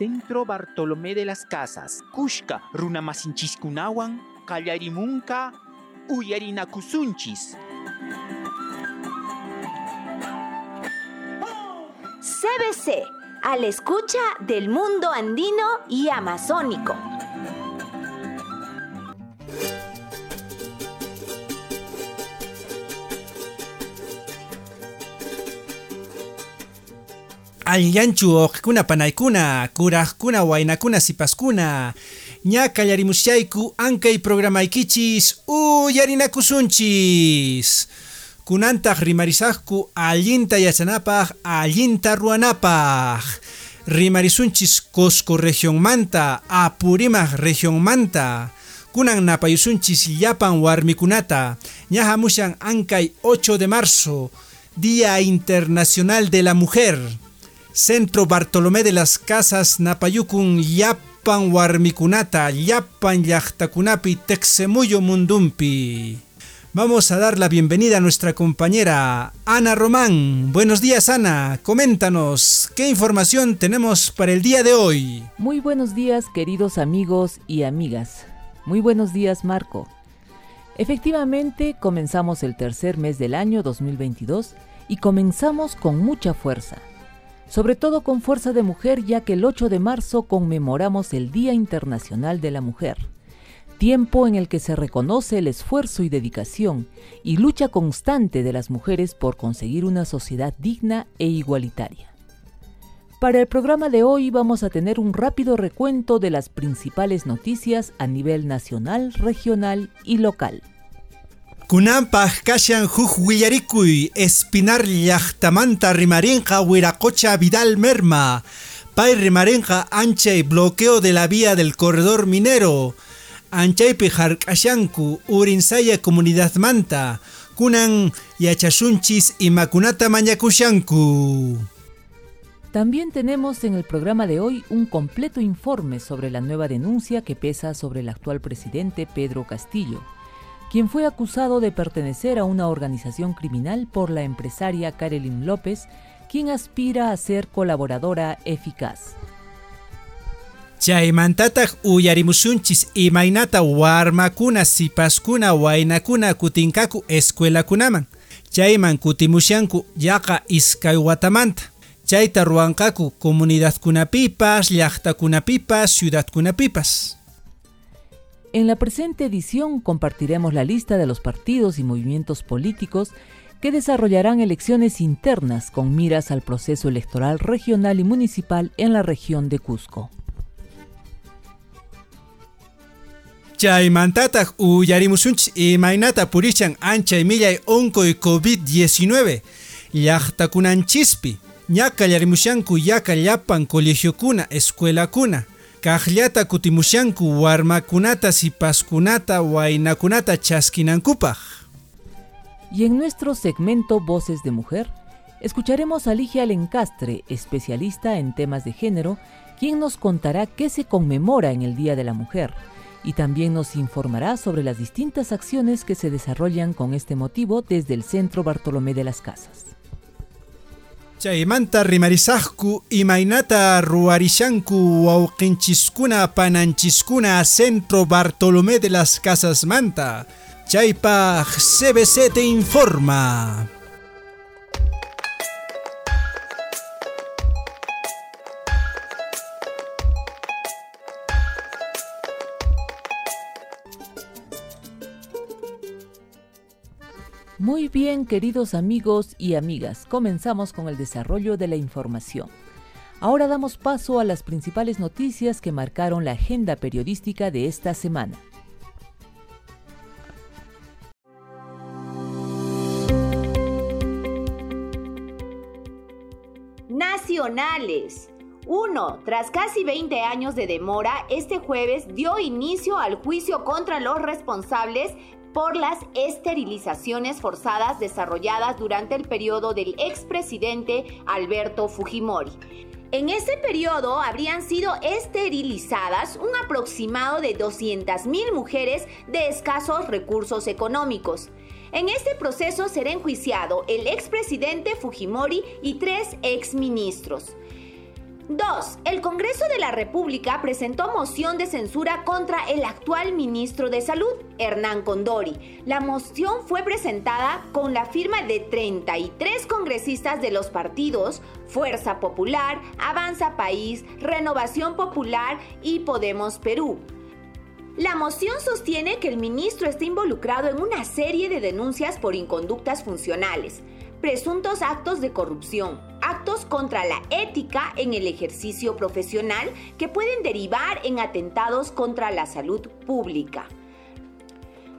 Centro Bartolomé de las Casas. Kushka runamasinchis-kunawan kallarimunka uyarinakusunchis. CBC, a la escucha del mundo andino y amazónico. Allanchu oqkuna panaykuna, kurajkuna waynakuna sipaskuna, ña kallarimushayku ankay programaykichis uyarinakusunchis. Kunantaq rimarisaqku allinta yachanapaq, allinta ruwanapaq. Rimarisunchis Cusco regionmanta, Apurimaq regionmanta. Kunan napayusunchis llapan warmikunata, ña hamushan ankay 8 de marzo, Día Internacional de la Mujer. Centro Bartolomé de las Casas Napayukun Yapan Warmikunata Yapan Yachtakunapi Texemuyo Mundumpi. Vamos a dar la bienvenida a nuestra compañera Ana Román. Buenos días Ana, coméntanos, ¿qué información tenemos para el día de hoy? Muy buenos días queridos amigos y amigas. Muy buenos días Marco. Efectivamente, comenzamos el tercer mes del año 2022 y comenzamos con mucha fuerza sobre todo con Fuerza de Mujer ya que el 8 de marzo conmemoramos el Día Internacional de la Mujer, tiempo en el que se reconoce el esfuerzo y dedicación y lucha constante de las mujeres por conseguir una sociedad digna e igualitaria. Para el programa de hoy vamos a tener un rápido recuento de las principales noticias a nivel nacional, regional y local. Kunanpaq kashan huk willarikuy espinar llaqtamanta rimarinqa Huiracocha Vidal Merma. Pay rimarinqa anchay bloqueo de la vía del corredor minero. Anchaypi hark'ashanku Urinsaya comunidad manta. Kunan yachashunchis y makunata mañakushanku. También tenemos en el programa de hoy un completo informe sobre la nueva denuncia que pesa sobre el actual presidente Pedro Castillo quien fue acusado de pertenecer a una organización criminal por la empresaria Karelin López, quien aspira a ser colaboradora eficaz. Chaymantataq uyarimusunchis imaynata warmakuna sipaskuna waynakuna kutinkaku escuelakunaman. Chayman kutimushanku yaqa iskay watamanta. Chayta ruwankaku comunidadkunapipas, llaqtakunapipas, ciudadkunapipas. En la presente edición compartiremos la lista de los partidos y movimientos políticos que desarrollarán elecciones internas con miras al proceso electoral regional y municipal en la región de Cusco. Chaymantataq uyarimusunchis imaynata purichan anchay millay onkoy COVID-19 llaqtakunanchispi ña kallarimushanku yaka llapan colegiokuna escuelakuna kutimushanku. Y en nuestro segmento Voces de Mujer, escucharemos a Ligia Lencastre, especialista en temas de género, quien nos contará qué se conmemora en el Día de la Mujer y también nos informará sobre las distintas acciones que se desarrollan con este motivo desde el Centro Bartolomé de las Casas. Chaymanta rimarisaqku imaynata ruwarishanku wawqinchiskuna pananchiskuna Centro Bartolomé de las Casas Manta. Chaypaq CBC te informa. Muy bien, queridos amigos y amigas, comenzamos con el desarrollo de la información. Ahora damos paso a las principales noticias que marcaron la agenda periodística de esta semana. Nacionales. 1. Tras casi 20 años de demora, este jueves dio inicio al juicio contra los responsables por las esterilizaciones forzadas desarrolladas durante el periodo del expresidente Alberto Fujimori. En ese periodo habrían sido esterilizadas un aproximado de 200.000 mujeres de escasos recursos económicos. En este proceso será enjuiciado el expresidente Fujimori y tres exministros. 2. El Congreso de la República presentó moción de censura contra el actual ministro de Salud, Hernán Condori. La moción fue presentada con la firma de 33 congresistas de los partidos Fuerza Popular, Avanza País, Renovación Popular y Podemos Perú. La moción sostiene que el ministro está involucrado en una serie de denuncias por inconductas funcionales presuntos actos de corrupción, actos contra la ética en el ejercicio profesional que pueden derivar en atentados contra la salud pública.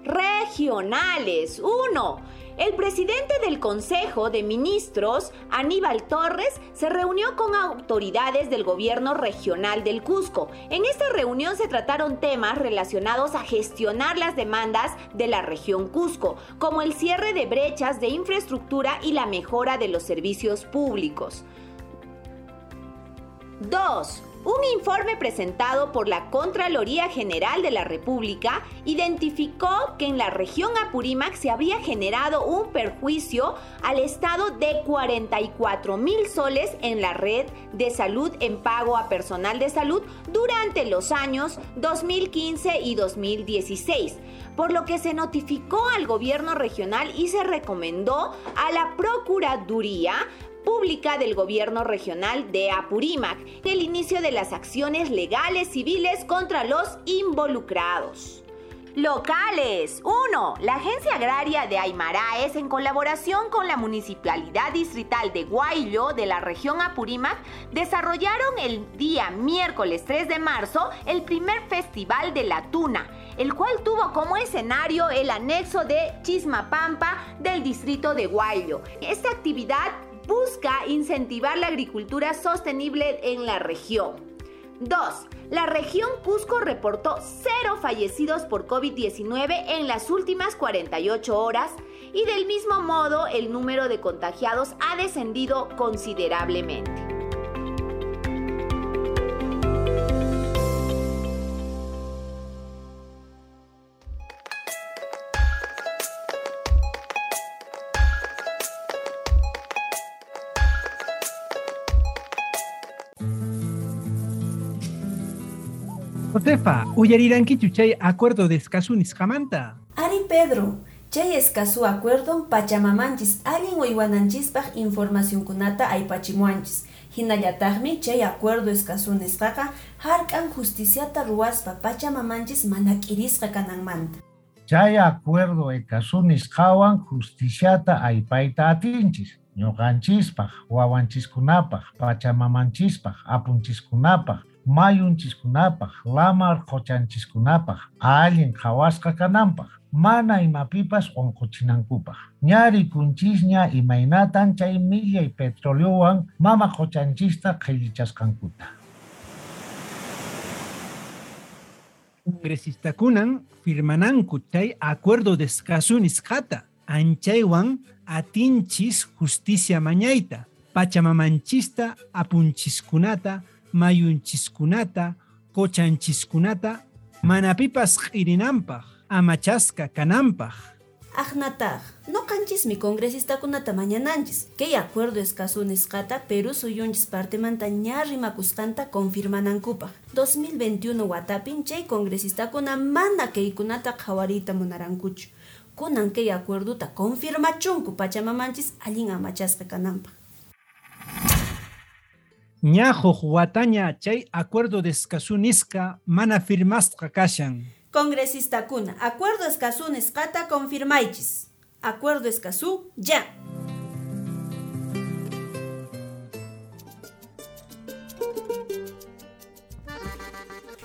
Regionales 1. El presidente del Consejo de Ministros, Aníbal Torres, se reunió con autoridades del gobierno regional del Cusco. En esta reunión se trataron temas relacionados a gestionar las demandas de la región Cusco, como el cierre de brechas de infraestructura y la mejora de los servicios públicos. 2. Un informe presentado por la Contraloría General de la República identificó que en la región Apurímac se habría generado un perjuicio al Estado de 44 mil soles en la red de salud en pago a personal de salud durante los años 2015 y 2016 por lo que se notificó al gobierno regional y se recomendó a la Procuraduría pública del gobierno regional de Apurímac, el inicio de las acciones legales civiles contra los involucrados. Locales. 1. La Agencia Agraria de Aymaraes, en colaboración con la Municipalidad Distrital de Guayllo de la región Apurímac, desarrollaron el día miércoles 3 de marzo el primer Festival de la Tuna, el cual tuvo como escenario el anexo de Chismapampa del distrito de Guayllo. Esta actividad busca incentivar la agricultura sostenible en la región. 2. La región Cusco reportó cero fallecidos por COVID-19 en las últimas 48 horas y del mismo modo el número de contagiados ha descendido considerablemente. Josefa, uyarirankichu chay acuerdo de Escazú Nisqamanta? Ari Pedro, chay Escazú acuerdo pachamamanchis allin información informacionkunata aypachimuanchis. Hinallataqmi chay acuerdo Escazú nisqaqa hark'an justiciata ruwaspa pachamamanchis mana k'irisqa kananmanta. Chay acuerdo Escazú nisqawan justiciata aypayta atinchis. Ñuqanchispaq, wawanchiskunapaq, pachamamanchispaq, apunchiskunapaq, mayunchiskunapaq, lamar qochanchiskunapaq, allin qhawasqa kananpaq, mana imapipas onquchinankupaq. Ñari kunchisña imaynatan chay millay petroleowan mama qochanchista qhillichasqankuta. Congresista-kunan firmananku chay acuerdo de Escazú nisqata, anchaywan atinchis justicia mañayta, pachamamanchista apunchiskunata, mayunchiskunata, kochanchiskunata, manapipas q'irinanpaq, amachasca kananpaq. Ajnataj, no canchis mi congresista kunata mañananchis. Que acuerdo escaso nisqata Perú suyunchis parte mantañarri makuscanta confirmanankupa. 2021 watapin chay congresista kuna mana kunata qhawarita munarankuchu. Kunan que acuerdo ta confirmachunku pachamamanchis allin amachasqa kananpaq. Ñajo wataña chay acuerdo de Escazú nisqa mana firmasqa kashan. Congresista kuna, acuerdo Escazú nisqata confirmaychis. Acuerdo Escazú, ya.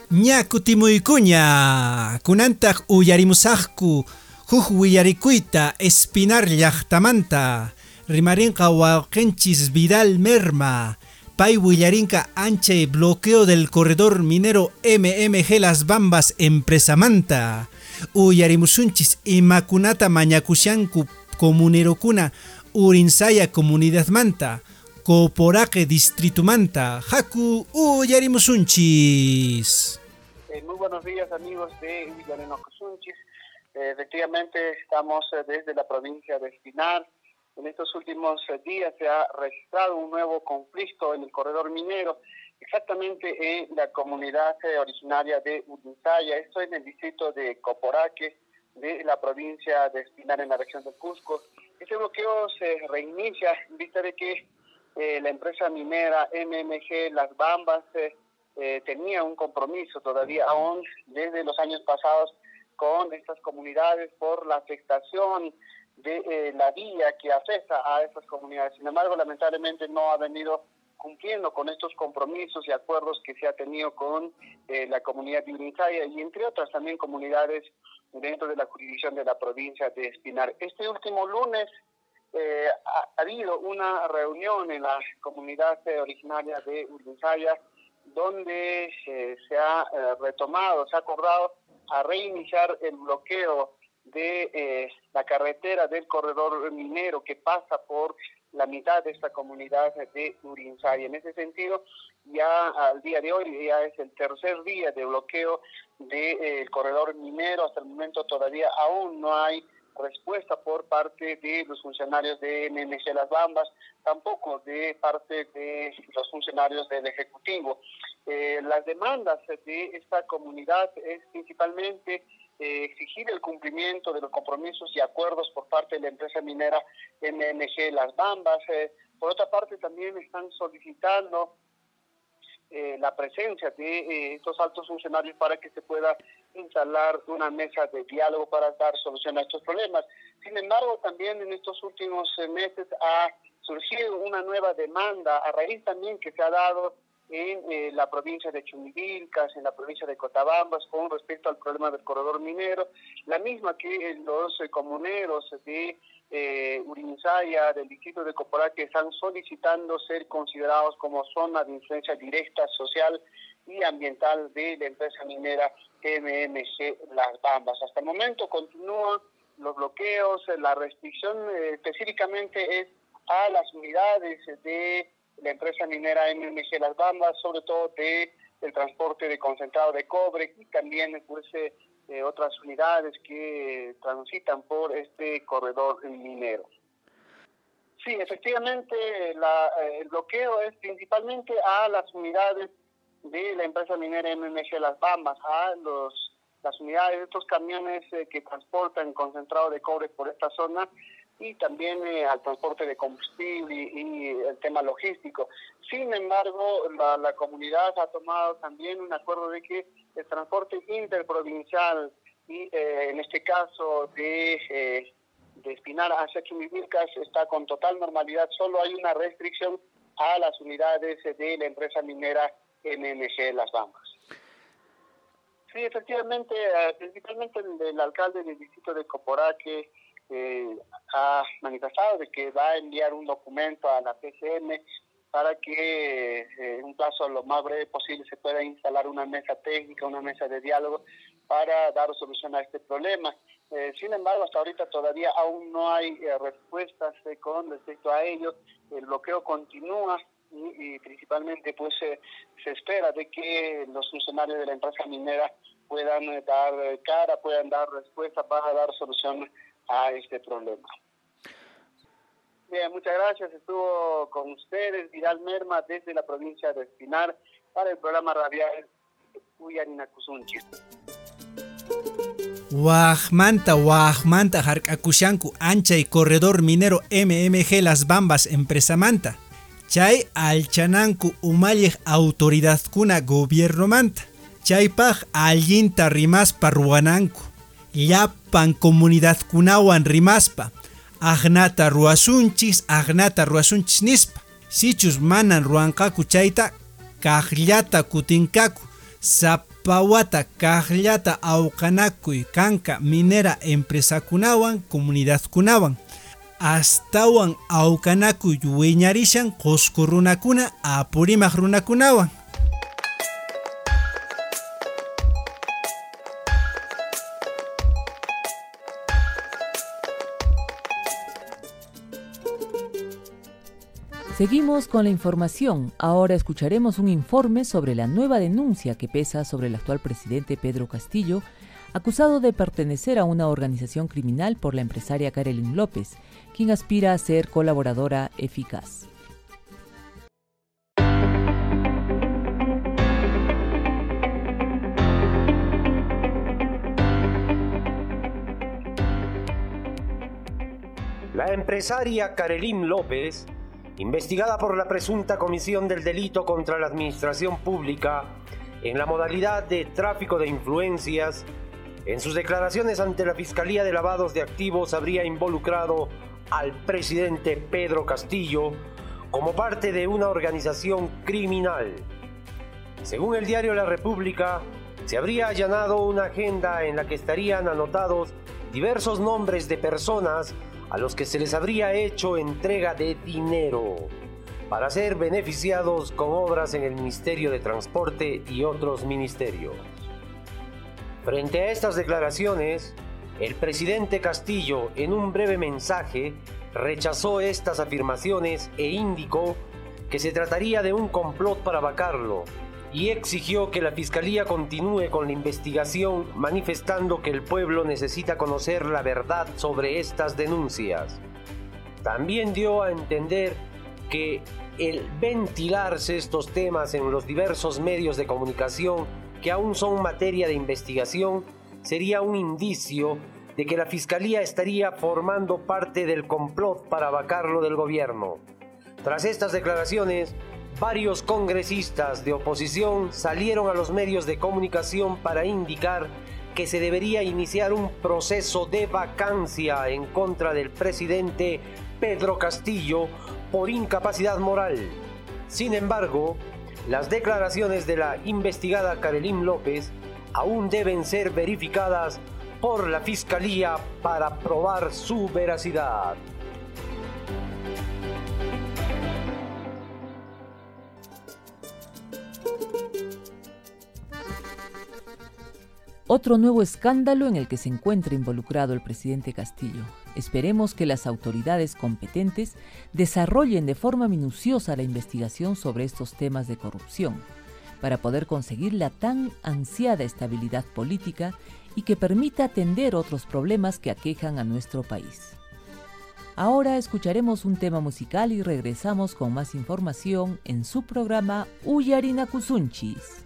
Ña kutimuykuña, kunantaq uyarimusaqku, huk willarikuyta espinar llaqtamanta, rimarinqa wawqinchis Vidal Merma, Pay Willarinca Anche bloqueo del corredor minero MMG Las Bambas Empresa Manta. Uyarimusunchis imakunata mañakushanku comunerokuna Urinsaya Comunidad Manta. Coporaque Distrito Manta. Haku Uyarimusunchis. Eh, muy buenos días amigos de Villarenocosunchis. Eh, efectivamente estamos eh, desde la provincia de Espinar en estos últimos eh, días se ha registrado un nuevo conflicto en el corredor minero exactamente en la comunidad originaria de Urunsaya, esto en el distrito de Coporaque, de la provincia de Espinar en la región de Cusco. Este bloqueo se reinicia en vista de que eh, la empresa minera MMG Las Bambas eh, eh, tenía un compromiso todavía aún desde los años pasados con estas comunidades por la afectación de la vía que afecta a estas comunidades. Sin embargo, lamentablemente no ha venido cumpliendo con estos compromisos y acuerdos que se ha tenido con la comunidad de Unicaya y entre otras también comunidades dentro de la jurisdicción de la provincia de Espinar. Este último lunes eh, ha, habido una reunión en la comunidad originaria de Urbinsaya donde eh, se ha eh, retomado, se ha acordado a reiniciar el bloqueo de la carretera del corredor minero que pasa por la mitad de esta comunidad de Urinsaya. En ese sentido, ya al día de hoy ya es el tercer día de bloqueo del corredor minero. Hasta el momento todavía aún no hay respuesta por parte de los funcionarios de MMG Las Bambas, tampoco de parte de los funcionarios del Ejecutivo. Eh, las demandas de esta comunidad es principalmente eh, exigir el cumplimiento de los compromisos y acuerdos por parte de la empresa minera MMG Las Bambas. Eh, por otra parte, también están solicitando eh, la presencia de eh, estos altos funcionarios para que se pueda instalar una mesa de diálogo para dar solución a estos problemas. Sin embargo, también en estos últimos eh, meses ha surgido una nueva demanda a raíz también que se ha dado en la provincia de Chumivilcas, en la provincia de Cotabambas, con respecto al problema del corredor minero, la misma que los comuneros de eh, del distrito de Coporá, que están solicitando ser considerados como zona de influencia directa social y ambiental de la empresa minera MMG Las Bambas. Hasta el momento continúan los bloqueos, la restricción eh, específicamente es a las unidades de la empresa minera MMG Las Bambas, sobre todo de el transporte de concentrado de cobre y también pues, eh, eh, otras unidades que transitan por este corredor minero. Sí, efectivamente, la, eh, el bloqueo es principalmente a las unidades de la empresa minera MMG Las Bambas, a los las unidades de estos camiones eh, que transportan concentrado de cobre por esta zona y también al transporte de combustible y, el tema logístico. Sin embargo, la, la comunidad ha tomado también un acuerdo de que el transporte interprovincial y eh, en este caso de, eh, de Espinar hacia Chumivilcas está con total normalidad, solo hay una restricción a las unidades de la empresa minera MMG Las Bambas. Sí, efectivamente, eh, principalmente el, alcalde del distrito de Coporaque ha manifestado de que va a enviar un documento a la PCM para que eh, en un plazo lo más breve posible se pueda instalar una mesa técnica, una mesa de diálogo para dar solución a este problema. Eh, sin embargo, hasta ahorita todavía aún no hay eh, respuestas con respecto a ello. El bloqueo continúa y, principalmente pues se espera de que los funcionarios de la empresa minera puedan dar cara, puedan dar respuesta para dar solución a este problema. Bien, muchas gracias. Estuvo con ustedes Vidal Merma desde la provincia de Espinar para el programa radial Uyanina Kusunchi. Wajmanta, Wajmanta, Jarkakushanku, Ancha y Corredor Minero MMG Las Bambas, Empresa Manta. Chay Alchananku, Umayej Autoridad Kuna, Gobierno Manta. Chaypaj Allinta Rimaspa Ruananku. Comunidad Kunawan Rimaspa. Agnata ruasunchis agnata ruasunchis nispa. Sichus manan ruanqaku chayta kaqllata kutinkaku sapawata kaqllata awqanakuy kanka minera empresakunawan comunidadkunawan astawan awqanakuy wiñarishan qusqu runakuna apurimaq runakunawan Seguimos con la información. Ahora escucharemos un informe sobre la nueva denuncia que pesa sobre el actual presidente Pedro Castillo, acusado de pertenecer a una organización criminal por la empresaria Karelin López, quien aspira a ser colaboradora eficaz. La empresaria Karelin López investigada por la presunta comisión del delito contra la administración pública en la modalidad de tráfico de influencias, en sus declaraciones ante la Fiscalía de Lavados de Activos habría involucrado al presidente Pedro Castillo como parte de una organización criminal. Según el diario La República, se habría allanado una agenda en la que estarían anotados diversos nombres de personas a los que se les habría hecho entrega de dinero para ser beneficiados con obras en el Ministerio de Transporte y otros ministerios. Frente a estas declaraciones, el presidente Castillo, en un breve mensaje, rechazó estas afirmaciones e indicó que se trataría de un complot para vacarlo y exigió que la Fiscalía continúe con la investigación manifestando que el pueblo necesita conocer la verdad sobre estas denuncias. También dio a entender que el ventilarse estos temas en los diversos medios de comunicación que aún son materia de investigación sería un indicio de que la Fiscalía estaría formando parte del complot para vacarlo del gobierno. Tras estas declaraciones, varios congresistas de oposición salieron a los medios de comunicación para indicar que se debería iniciar un proceso de vacancia en contra del presidente Pedro Castillo por incapacidad moral. Sin embargo, las declaraciones de la investigada Karelín López aún deben ser verificadas por la Fiscalía para probar su veracidad. Otro nuevo escándalo en el que se encuentra involucrado el presidente Castillo. Esperemos que las autoridades competentes desarrollen de forma minuciosa la investigación sobre estos temas de corrupción, para poder conseguir la tan ansiada estabilidad política y que permita atender otros problemas que aquejan a nuestro país. Ahora escucharemos un tema musical y regresamos con más información en su programa Uyarina Kusunchis.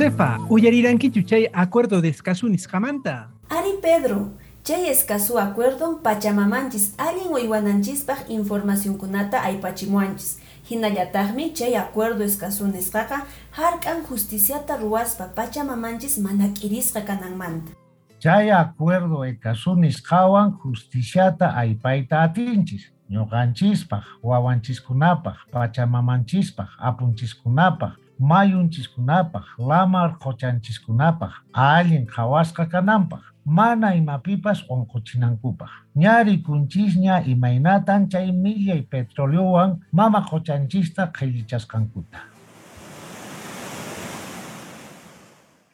Josefa, uyarirankichu chay acuerdo de escaso nisqamanta. Ari Pedro, chay escaso acuerdo pachamamanchis allin uywananchispaj informacionkunata aypachimuanchis. Hinallataqmi chay acuerdo escaso nisqaqa hark'an justiciata ruwaspa pachamamanchis mana k'irisqa kananmanta. Chay acuerdo ekasunis kawan justiciata aypaita atinchis. Ñuqanchispaj, wawanchiskunapaj, pachamamanchispaj, apunchiskunapaj, mayunchiskunapaj, lamar qochanchiskunapaj, allin qhawasqa kananpaj, mana imapipas onquchinankupaj. Ñari kunchisña imaynatan chay millay petroleowan mama qochanchista qhillichasqankuta.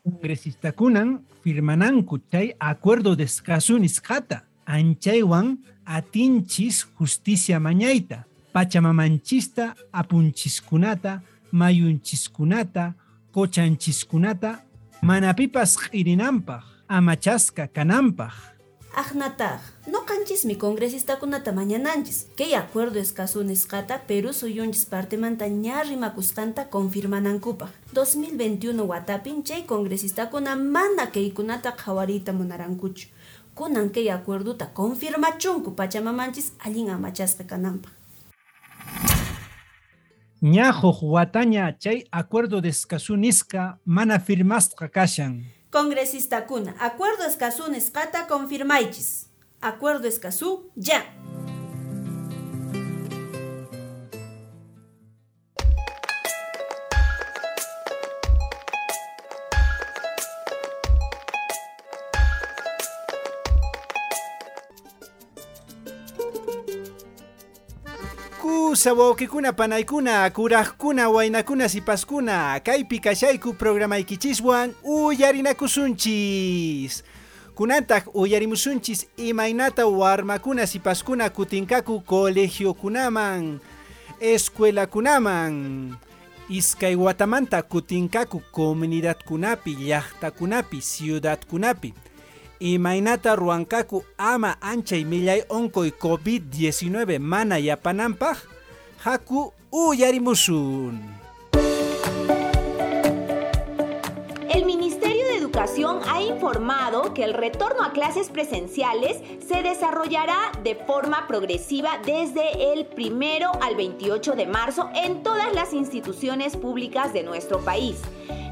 Congresista-kunan firmananku chay acuerdo descasunis qata anchaywan atinchis justicia mañayta pachamamanchista apunchiskunata mayunchiskunata kochanchiskunata manapipas q'irinanpaq amachasqa kananpaq Ajnataj, no canchis mi congresista kunata mañananchis. Que acuerdo escaso niscata Perú suyunchis parte mantaña rimakuscanta confirmanankupa. 2021 watapin chay congresista kuna mana que ikunata jawarita monarankuchu. Kunan que acuerdo ta confirmachunku pachamamanchis allin amachasqa kanampa. Ñajuq wataña chay acuerdo descasunisqa mana firmasqa kashan Congresista kuna, acuerdo escaso niscata confirmaichis. Acuerdo escaso ya. Kusa wawqikuna panaykuna kuraqkuna waynakuna sipaskuna kaypi kashayku programaykichiswan uyarinakusunchis. Kunantaq uyarimusunchis imaynata warmakuna sipaskuna kutinkaku colegiokunaman escuelakunaman iskay watamanta kutinkaku comunidadkunapi llaqtakunapi ciudadkunapi imaynata ruwankaku ama anchay millay onkoy COVID-19 mana yapananpaq haku uyarimusun. El Ministerio de Educación ha informado que el retorno a clases presenciales se desarrollará de forma progresiva desde el primero al 28 de marzo en todas las instituciones públicas de nuestro país.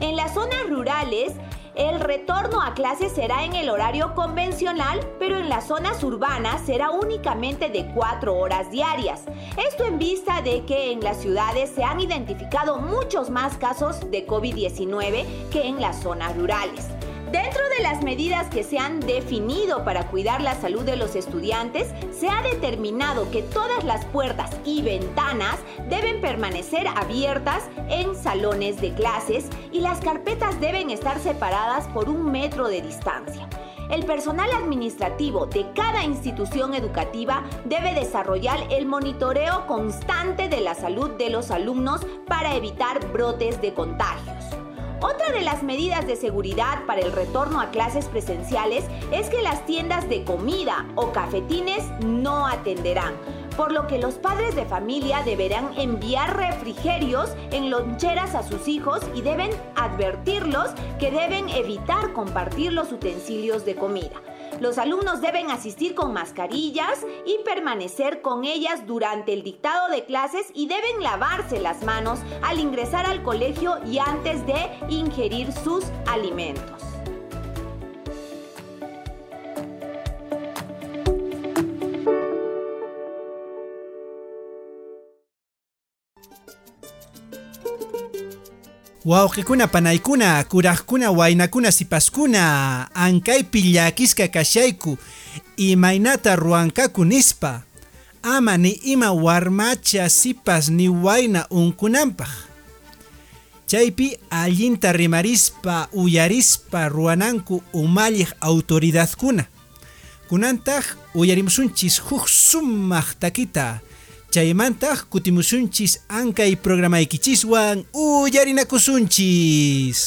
En las zonas rurales, el retorno a clases será en el horario convencional, pero en las zonas urbanas será únicamente de cuatro horas diarias. Esto en vista de que en las ciudades se han identificado muchos más casos de COVID-19 que en las zonas rurales. Dentro de las medidas que se han definido para cuidar la salud de los estudiantes, se ha determinado que todas las puertas y ventanas deben permanecer abiertas en salones de clases y las carpetas deben estar separadas por un metro de distancia. El personal administrativo de cada institución educativa debe desarrollar el monitoreo constante de la salud de los alumnos para evitar brotes de contagios. Otra de las medidas de seguridad para el retorno a clases presenciales es que las tiendas de comida o cafetines no atenderán, por lo que los padres de familia deberán enviar refrigerios en loncheras a sus hijos y deben advertirlos que deben evitar compartir los utensilios de comida. Los alumnos deben asistir con mascarillas y permanecer con ellas durante el dictado de clases y deben lavarse las manos al ingresar al colegio y antes de ingerir sus alimentos. Wawqikuna panaykuna kuraqkuna waynakuna sipaskuna ankaypi llakisqa kashayku imaynata ruwankaku nispa ama ni ima warmacha sipas ni wayna unkunanpaq chaypi allinta rimarispa uyarispa ruwananku umalliq autoridadkuna kunantaq uyarimusunchis huk sumaq takita chaymantaq kutimusunchis ankay programaykichiswan uyarinakusunchis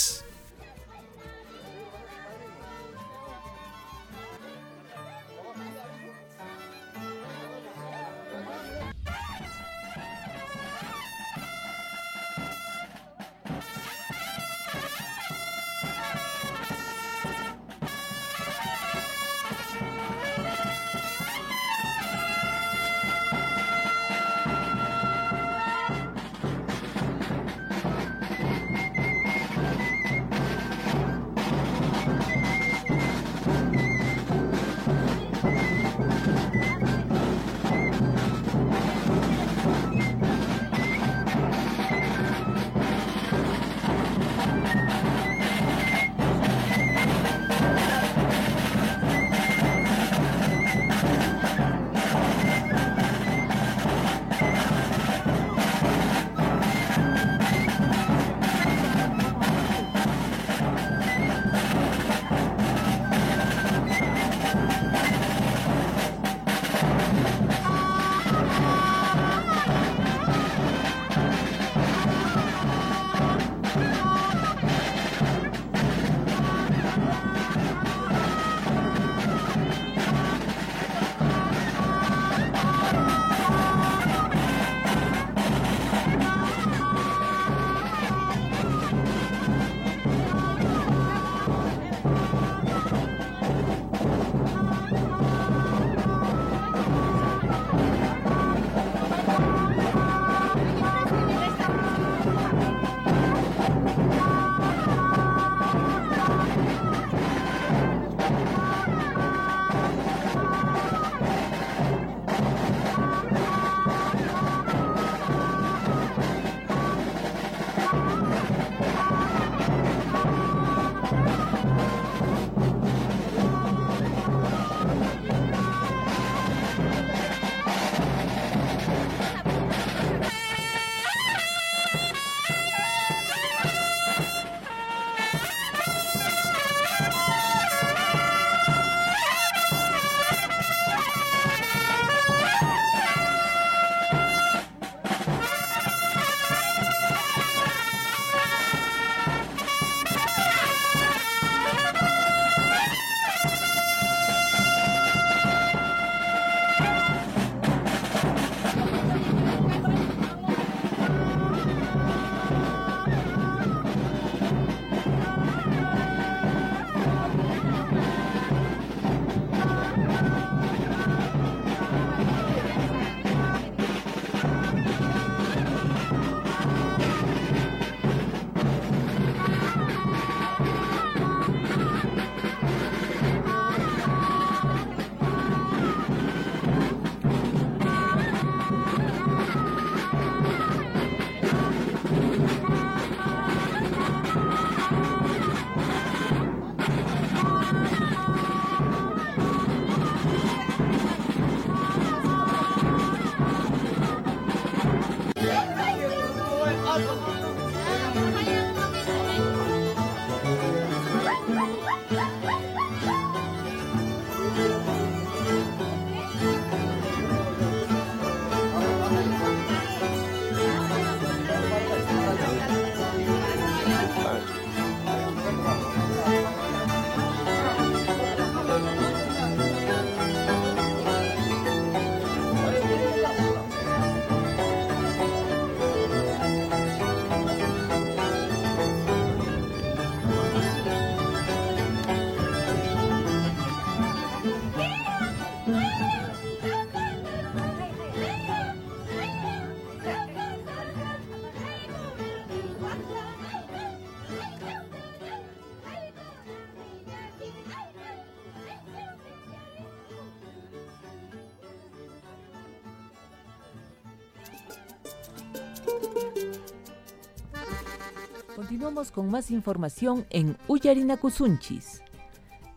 Continuamos con más información en Uyarinacusunchis.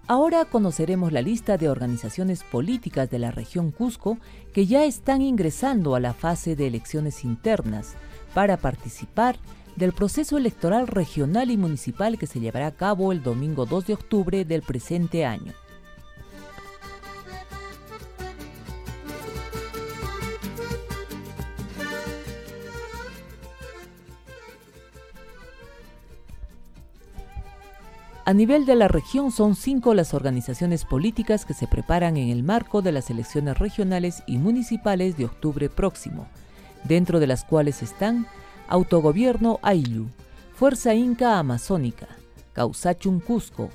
Ahora conoceremos la lista de organizaciones políticas de la región Cusco que ya están ingresando a la fase de elecciones internas para participar del proceso electoral regional y municipal que se llevará a cabo el domingo 2 de octubre del presente año. A nivel de la región son cinco las organizaciones políticas que se preparan en el marco de las elecciones regionales y municipales de octubre próximo, dentro de las cuales están Autogobierno Ayllu, Fuerza Inca Amazónica, Causachun Cusco,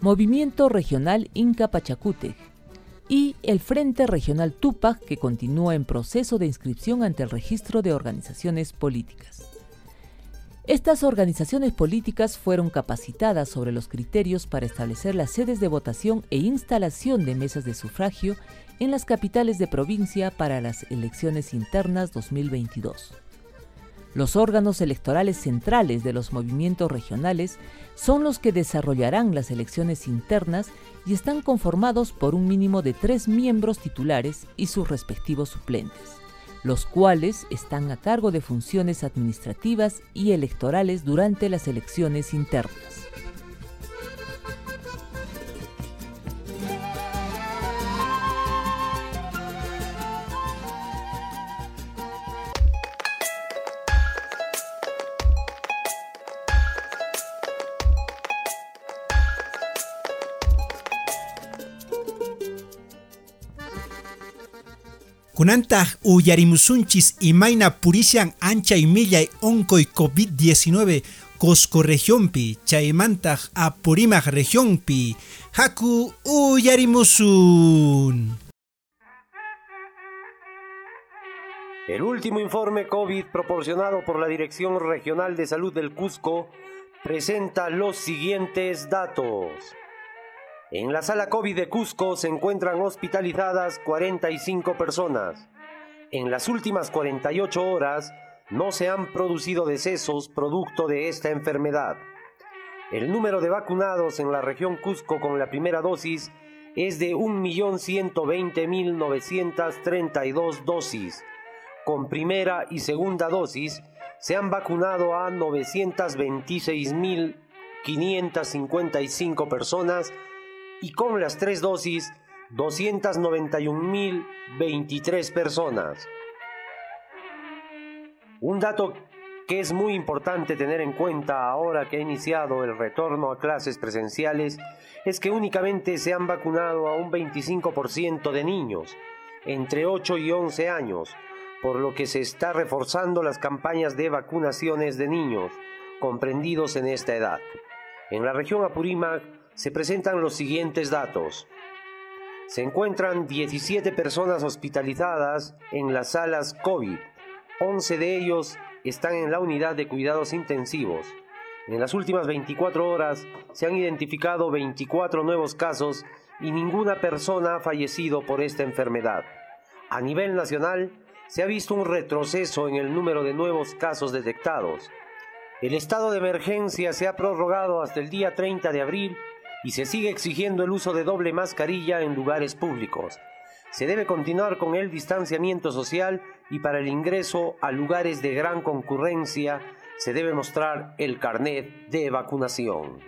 Movimiento Regional Inca Pachacútec y el Frente Regional Tupac que continúa en proceso de inscripción ante el registro de organizaciones políticas. Estas organizaciones políticas fueron capacitadas sobre los criterios para establecer las sedes de votación e instalación de mesas de sufragio en las capitales de provincia para las elecciones internas 2022. Los órganos electorales centrales de los movimientos regionales son los que desarrollarán las elecciones internas y están conformados por un mínimo de tres miembros titulares y sus respectivos suplentes los cuales están a cargo de funciones administrativas y electorales durante las elecciones internas. Kunantaq uyarimusunchis imayna purishan y millay onkoy COVID-19 Cosco regionpi chaymantaq apurimaq regionpi haku uyarimusun. El último informe COVID proporcionado por la Dirección Regional de Salud del Cusco presenta los siguientes datos. En la sala COVID de Cusco se encuentran hospitalizadas 45 personas. En las últimas 48 horas no se han producido decesos producto de esta enfermedad. El número de vacunados en la región Cusco con la primera dosis es de 1.120.932 dosis. Con primera y segunda dosis se han vacunado a 926.555 personas y con las tres dosis 291.023 personas. Un dato que es muy importante tener en cuenta ahora que ha iniciado el retorno a clases presenciales es que únicamente se han vacunado a un 25% de niños entre 8 y 11 años, por lo que se está reforzando las campañas de vacunaciones de niños comprendidos en esta edad. En la región Apurímac se presentan los siguientes datos. Se encuentran 17 personas hospitalizadas en las salas COVID. 11 de ellos están en la unidad de cuidados intensivos. En las últimas 24 horas se han identificado 24 nuevos casos y ninguna persona ha fallecido por esta enfermedad. A nivel nacional, se ha visto un retroceso en el número de nuevos casos detectados. El estado de emergencia se ha prorrogado hasta el día 30 de abril y se sigue exigiendo el uso de doble mascarilla en lugares públicos. Se debe continuar con el distanciamiento social y para el ingreso a lugares de gran concurrencia se debe mostrar el carnet de vacunación.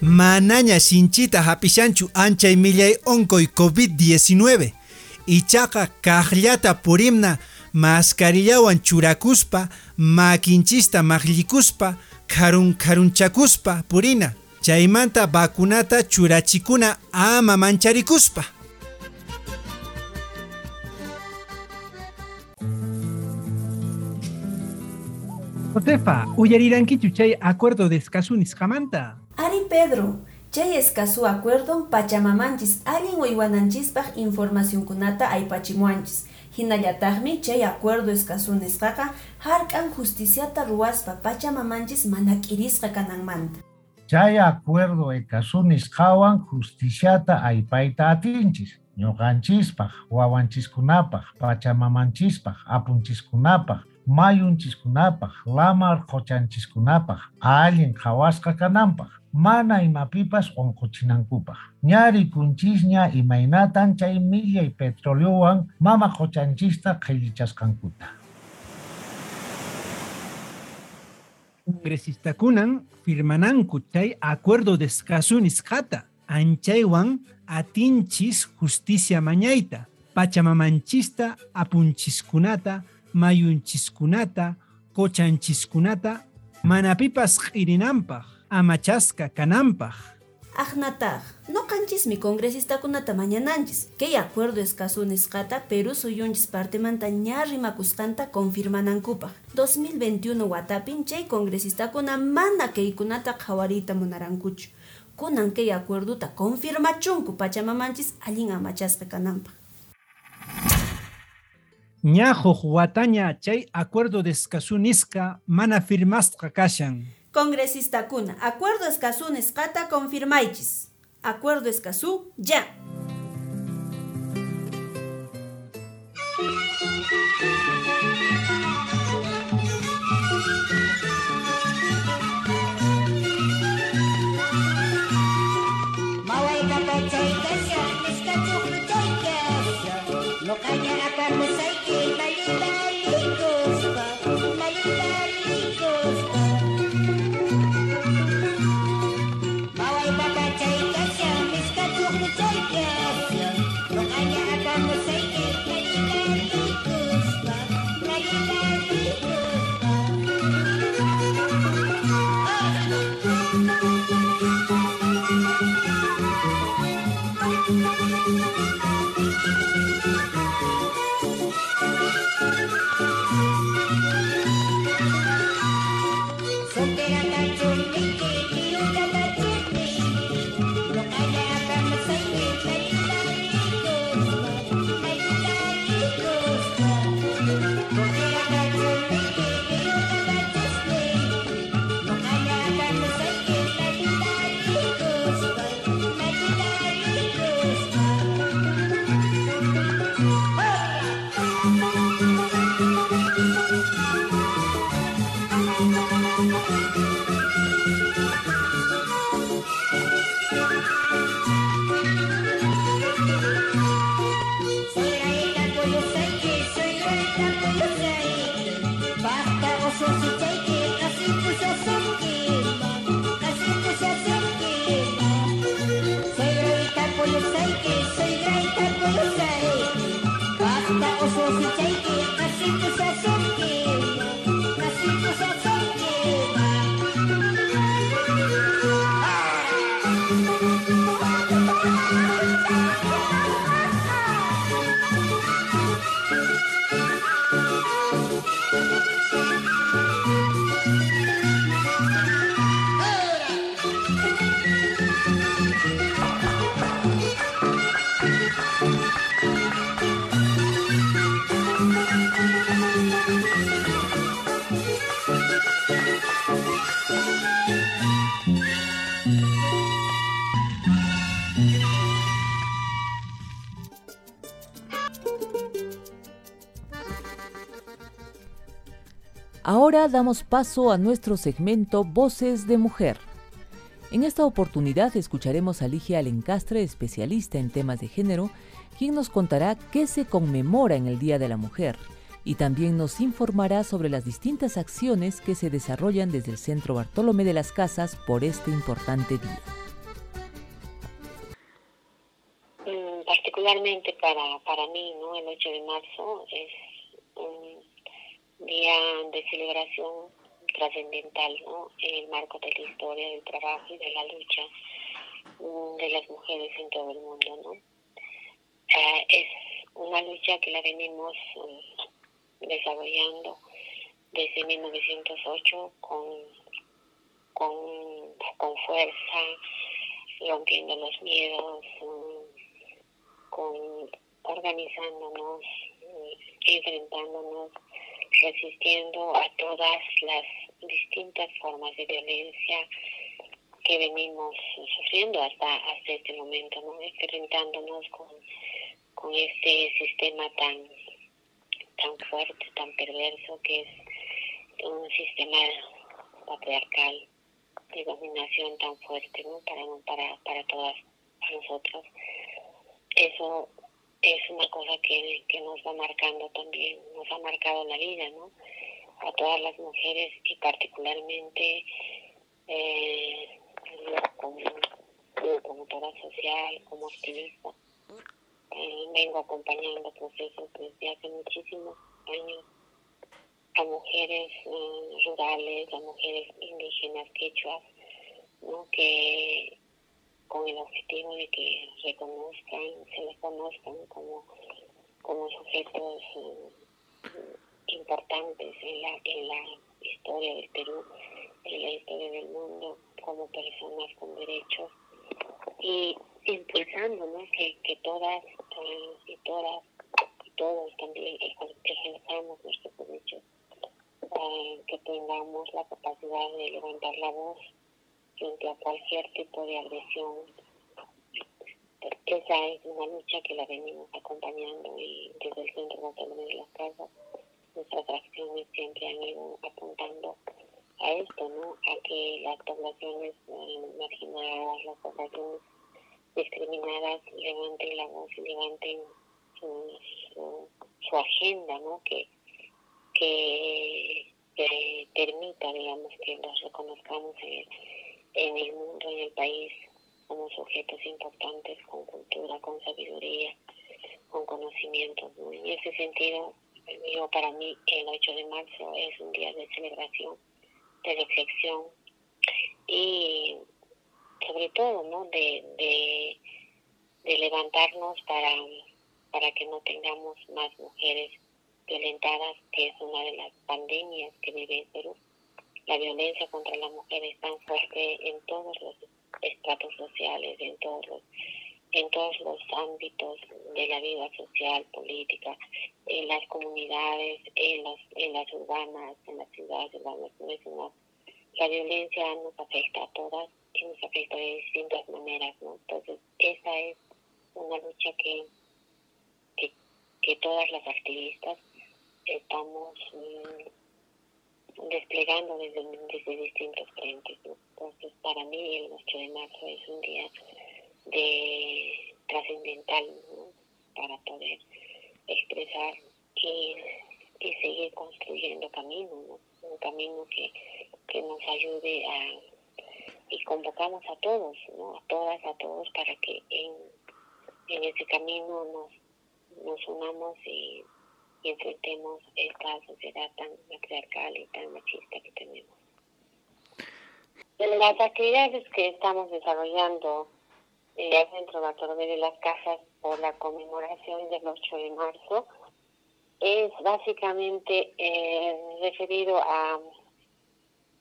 Manaña sinchita hapishanchu ancha y onkoy COVID-19 ichaqa kaqllata purimna mascarillawan churakuspa makinchista maqllikuspa karun karunchakuspa purina chaymanta vacunata churachikuna ama mancharikuspa Josefa, uyarirankichu chay acuerdo de Escasunis jamanta. Ari Pedro, Chay escaso acuerdo pachamamanchis allin información informacionkunata aypachimuanchis. Hinallataqmi chay acuerdo escaso nisqaqa hark'an justiciata ruwaspa pachamamanchis mana k'irisqa kananmanta. Chay acuerdo ekasunis qawan justiciata aypayta atinchis. ñuqanchispaq, wawanchiskunapaq, pachamamanchispaq, apunchiskunapaq, mayunchiskunapaq, lamar qochanchiskunapaq, allin qhawasqa kananpaq, mana imapipas onquchinankupaq. Ñari kunchisña imaynatan chay millay petroleowan mama qochanchista qhillichasqankuta. Congresista-kunan firmananku chay acuerdo de qata anchaywan atinchis justicia mañaita, pachamamanchista apunchiskunata, mayunchiskunata, kochanchiskunata, manapipas q'irinanpaq, amachasca kanampaq. Ajnataj, no canchis mi congresista kunata mañananchis. Que acuerdo escaso nescata Perú suyunchis parte mantañarri macuscanta confirmanankupaj. 2021 watapin chay congresista kuna mana keikunata qawarita munarankuchu. Kunan kay acuerduta confirmachunku pachamamanchis allin amachasqa kananpaq. Ñajuq wataña chay acuerdo de Escazú nisqa mana firmasqa kashan. Congresista kuna, acuerdo Escazú nisqata confirmaychis. Acuerdo Escazú, ya. Doce, take it, I think it's Damos paso a nuestro segmento Voces de Mujer. En esta oportunidad escucharemos a Ligia Alencastre, especialista en temas de género, quien nos contará qué se conmemora en el Día de la Mujer y también nos informará sobre las distintas acciones que se desarrollan desde el Centro Bartolomé de las Casas por este importante día. Mm, particularmente para, para mí, el 8 de marzo es un día de celebración trascendental ¿no? en el marco de la historia del trabajo y de la lucha mm, de las mujeres en todo el mundo. ¿no? Eh, es una lucha que la venimos mm, desarrollando desde 1908 con, con, con fuerza, rompiendo los miedos, mm, con organizándonos, enfrentándonos resistiendo a todas las distintas formas de violencia que venimos sufriendo hasta, hasta este momento, ¿no? enfrentándonos con, con este sistema tan, tan fuerte, tan perverso que es un sistema patriarcal de dominación tan fuerte ¿no? para, para, para todas nosotros. Eso es una cosa que, que nos va marcando también, nos ha marcado la vida, ¿no? A todas las mujeres y particularmente eh, como, promotora social, como activista. Eh, vengo acompañando procesos desde hace muchísimos años a mujeres eh, rurales, a mujeres indígenas, quechuas, ¿no? que con el objetivo de que reconozcan, se les conozcan como, como sujetos eh, importantes en la, en la historia del Perú, en la historia del mundo, como personas con derechos y impulsando ¿no? que, que todas eh, y todas y todos también ejerzamos nuestros derechos, eh, que tengamos la capacidad de levantar la voz frente a cualquier tipo de agresión. Esa es una lucha que la venimos acompañando y desde el Centro Nacional de las Casas nuestras acciones siempre han ido apuntando a esto, ¿no? A que las poblaciones eh, marginadas, las poblaciones discriminadas levanten la voz y levanten su, agenda, ¿no? Que, que, permita, digamos, que los reconozcamos en en el mundo, en el país, como sujetos importantes con cultura, con sabiduría, con conocimiento. En ese sentido, para mí el 8 de marzo es un día de celebración, de reflexión y sobre todo ¿no? de, de, de levantarnos para, para que no tengamos más mujeres violentadas, que es una de las pandemias que vive el Perú la violencia contra la mujer es tan fuerte en todos los estratos sociales, en todos los, en todos los ámbitos de la vida social, política, en las comunidades, en las, en las urbanas, en las ciudades urbanas. La violencia nos afecta a todas y nos afecta de distintas maneras, ¿no? Entonces, esa es una lucha que, que, que todas las activistas estamos mm, desplegando desde, desde distintos frentes. Entonces, para mí el 8 de marzo es un día de trascendental para poder expresar y, y, seguir construyendo camino, un camino que, que nos ayude a y convocamos a todos, ¿no? a todas, a todos para que en, en ese camino nos, nos unamos y y enfrentemos esta sociedad tan matriarcal y tan machista que tenemos. En las actividades que estamos desarrollando el Centro Bartolomé de las Casas por la conmemoración del 8 de marzo es básicamente eh, referido a,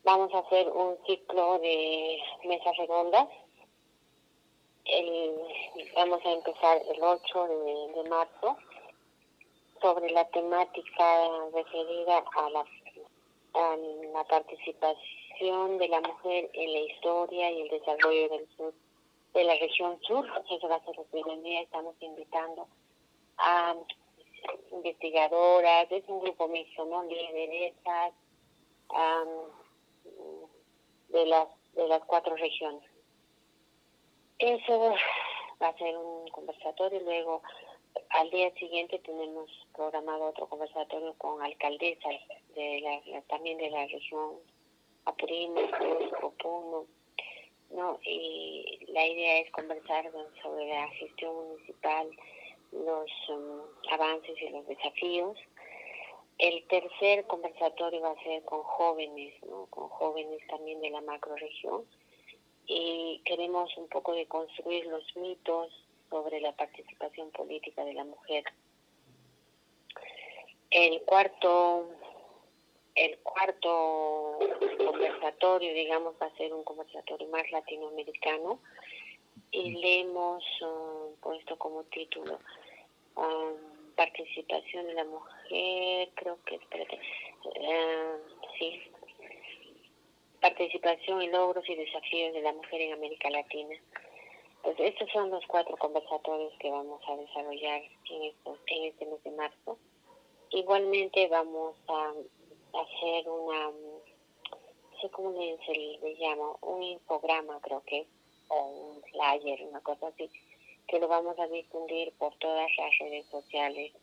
vamos a hacer un ciclo de mesas redondas. Vamos a empezar el 8 de, de marzo sobre la temática referida a la, a la participación de la mujer en la historia y el desarrollo del sur, de la región sur. Eso va a ser el día. Estamos invitando a investigadoras, es un grupo mixto, ¿no? Lideresas de, las, de las cuatro regiones. Eso va a ser un conversatorio, luego al día siguiente tenemos programado otro conversatorio con alcaldesas de la, también de la región Apurímac, Puno, ¿no? Y la idea es conversar sobre la gestión municipal, los um, avances y los desafíos. El tercer conversatorio va a ser con jóvenes, ¿no? Con jóvenes también de la macroregión. Y queremos un poco de construir los mitos, sobre la participación política de la mujer. El cuarto, el cuarto conversatorio, digamos, va a ser un conversatorio más latinoamericano y le hemos uh, puesto como título um, participación de la mujer, creo que, espérate, uh, sí, participación y logros y desafíos de la mujer en América Latina. Pues estos son los cuatro conversatorios que vamos a desarrollar en, en este mes de marzo. Igualmente vamos a hacer una, no sé cómo le, se le llama, un infograma creo que, o un flyer, una cosa así, que lo vamos a difundir por todas las redes sociales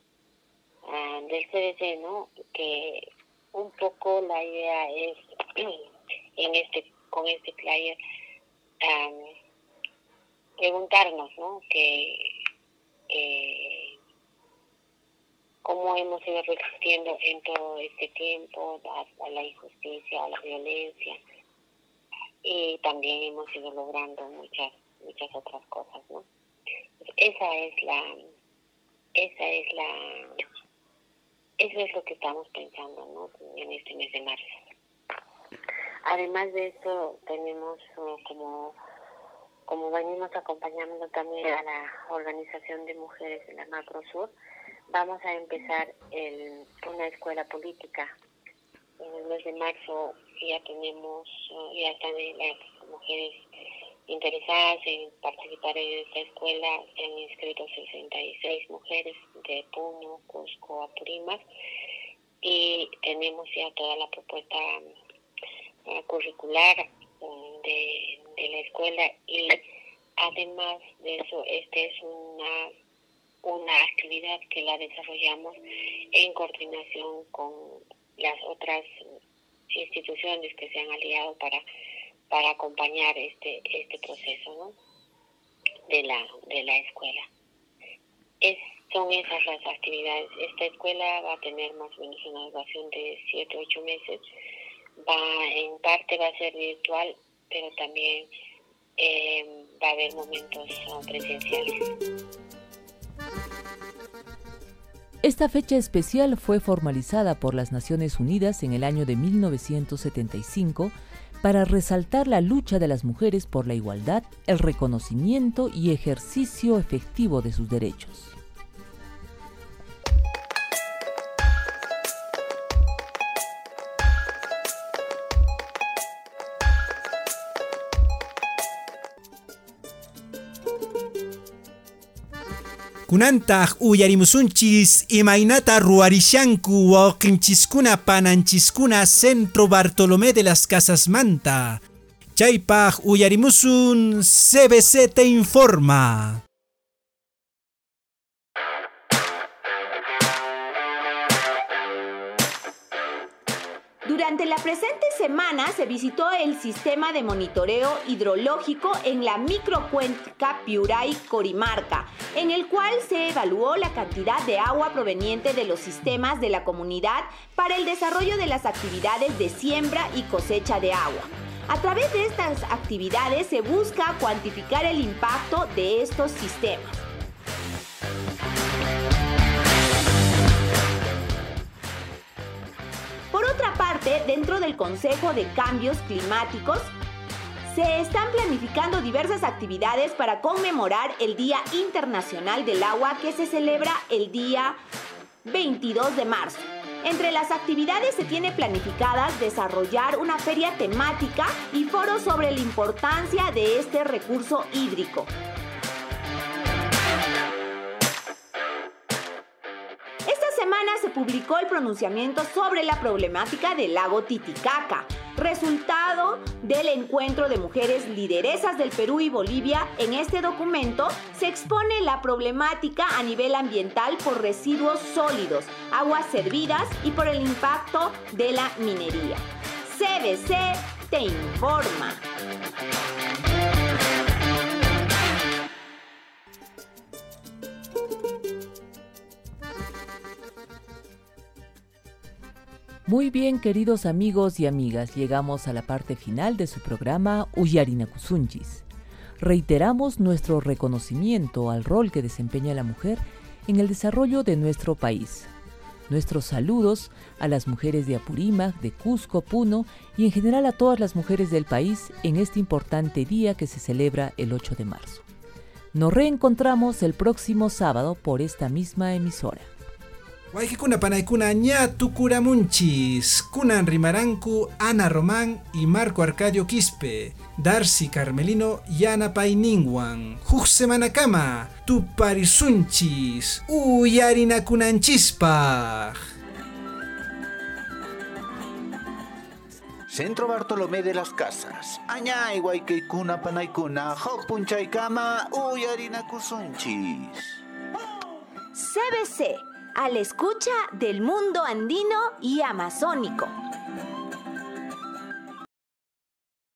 ah, del CDC, ¿no? Que un poco la idea es en este con este flyer preguntarnos, ¿no? Que cómo hemos ido resistiendo en todo este tiempo a, la injusticia, a la violencia y también hemos ido logrando muchas muchas otras cosas, ¿no? Esa es la esa es la eso es lo que estamos pensando, ¿no? En este mes de marzo. Además de eso tenemos como como venimos acompañando también a la organización de mujeres en la Macro Sur, vamos a empezar el, una escuela política. En el mes de marzo ya tenemos, ya están las mujeres interesadas en participar en esta escuela, se han inscrito 66 mujeres de Puno, Cusco, Apurímac y tenemos ya toda la propuesta eh, curricular mm, de, de la escuela y además de eso, este es una una actividad que la desarrollamos en coordinación con las otras instituciones que se han aliado para para acompañar este este proceso de la de la escuela. Es, son esas las actividades. Esta escuela va a tener más o menos una duración de 7 8 meses. Va en parte va a ser virtual pero también eh, va a haber momentos presenciales esta fecha especial fue formalizada por las Naciones Unidas en el año de 1975 para resaltar la lucha de las mujeres por la igualdad, el reconocimiento y ejercicio efectivo de sus derechos. Kunantaq uyarimusunchis imaynata ruwarishanku wawqinchiskuna pananchiskuna Centro Bartolomé de las Casas Manta. Chaypaq uyarimusun CBC te informa. Semana se visitó el sistema de monitoreo hidrológico en la microcuenca Piuray-Corimarca, en el cual se evaluó la cantidad de agua proveniente de los sistemas de la comunidad para el desarrollo de las actividades de siembra y cosecha de agua. A través de estas actividades se busca cuantificar el impacto de estos sistemas. Dentro del Consejo de Cambios Climáticos, se están planificando diversas actividades para conmemorar el Día Internacional del Agua que se celebra el día 22 de marzo. Entre las actividades se tiene planificadas desarrollar una feria temática y foros sobre la importancia de este recurso hídrico. Se publicó el pronunciamiento sobre la problemática del lago Titicaca, resultado del encuentro de mujeres lideresas del Perú y Bolivia. En este documento se expone la problemática a nivel ambiental por residuos sólidos, aguas servidas y por el impacto de la minería. CBC te informa. Muy bien, queridos amigos y amigas, llegamos a la parte final de su programa Uyarinakusunchis. Reiteramos nuestro reconocimiento al rol que desempeña la mujer en el desarrollo de nuestro país. Nuestros saludos a las mujeres de Apurímac, de Cusco, Puno y en general a todas las mujeres del país en este importante día que se celebra el 8 de marzo. Nos reencontramos el próximo sábado por esta misma emisora. Waikikuna panaykuna ña tukuramunchis. Kunan rimaranku Ana Román y Marco Arcadio Quispe. Darcy Carmelino yanapayninwan. Huk semana kama tuparisunchis. Uyarinakunanchispaj. Centro Bartolomé de las Casas. Añay Guayqueicuna Panaicuna, Hokpunchaykama, Uyarina Kusunchis. CBC, a la escucha del mundo andino y amazónico.